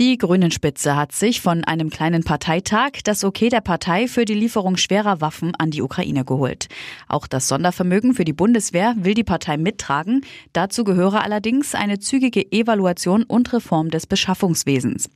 Die Grünen-Spitze hat sich von einem kleinen Parteitag das Okay der Partei für die Lieferung schwerer Waffen an die Ukraine geholt. Auch das Sondervermögen für die Bundeswehr will die Partei mittragen. Dazu gehöre allerdings eine zügige Evaluation und Reform des Beschaffungswesens.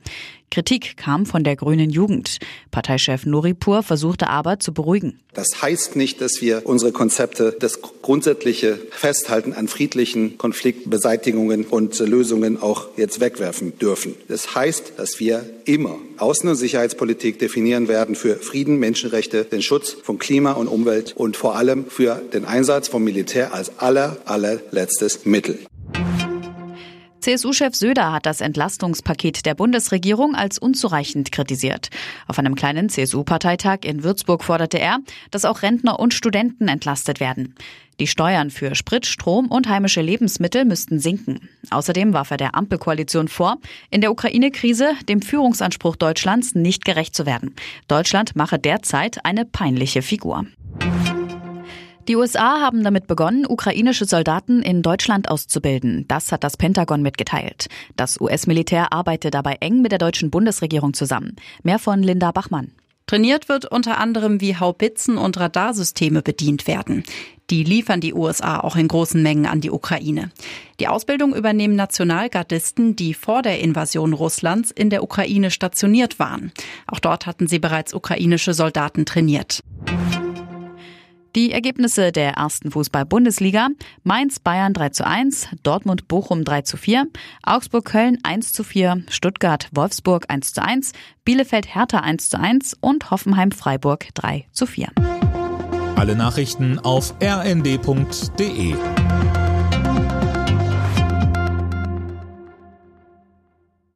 Kritik kam von der grünen Jugend. Parteichef Nuripur versuchte aber zu beruhigen. Das heißt nicht, dass wir unsere Konzepte, das grundsätzliche Festhalten an friedlichen Konfliktbeseitigungen und Lösungen auch jetzt wegwerfen dürfen. Das heißt, dass wir immer Außen- und Sicherheitspolitik definieren werden für Frieden, Menschenrechte, den Schutz von Klima und Umwelt und vor allem für den Einsatz vom Militär als aller, allerletztes Mittel. CSU-Chef Söder hat das Entlastungspaket der Bundesregierung als unzureichend kritisiert. Auf einem kleinen CSU-Parteitag in Würzburg forderte er, dass auch Rentner und Studenten entlastet werden. Die Steuern für Sprit, Strom und heimische Lebensmittel müssten sinken. Außerdem warf er der Ampelkoalition vor, in der Ukraine-Krise dem Führungsanspruch Deutschlands nicht gerecht zu werden. Deutschland mache derzeit eine peinliche Figur. Die USA haben damit begonnen, ukrainische Soldaten in Deutschland auszubilden. Das hat das Pentagon mitgeteilt. Das US-Militär arbeitet dabei eng mit der deutschen Bundesregierung zusammen. Mehr von Linda Bachmann. Trainiert wird unter anderem, wie Haubitzen und Radarsysteme bedient werden. Die liefern die USA auch in großen Mengen an die Ukraine. Die Ausbildung übernehmen Nationalgardisten, die vor der Invasion Russlands in der Ukraine stationiert waren. Auch dort hatten sie bereits ukrainische Soldaten trainiert. Die Ergebnisse der ersten Fußball-Bundesliga. Mainz Bayern 3 zu 1, Dortmund Bochum 3 zu 4, Augsburg Köln 1 zu 4, Stuttgart Wolfsburg 1 zu 1, Bielefeld Hertha 1 zu 1 und Hoffenheim Freiburg 3 zu 4. Alle Nachrichten auf rnd.de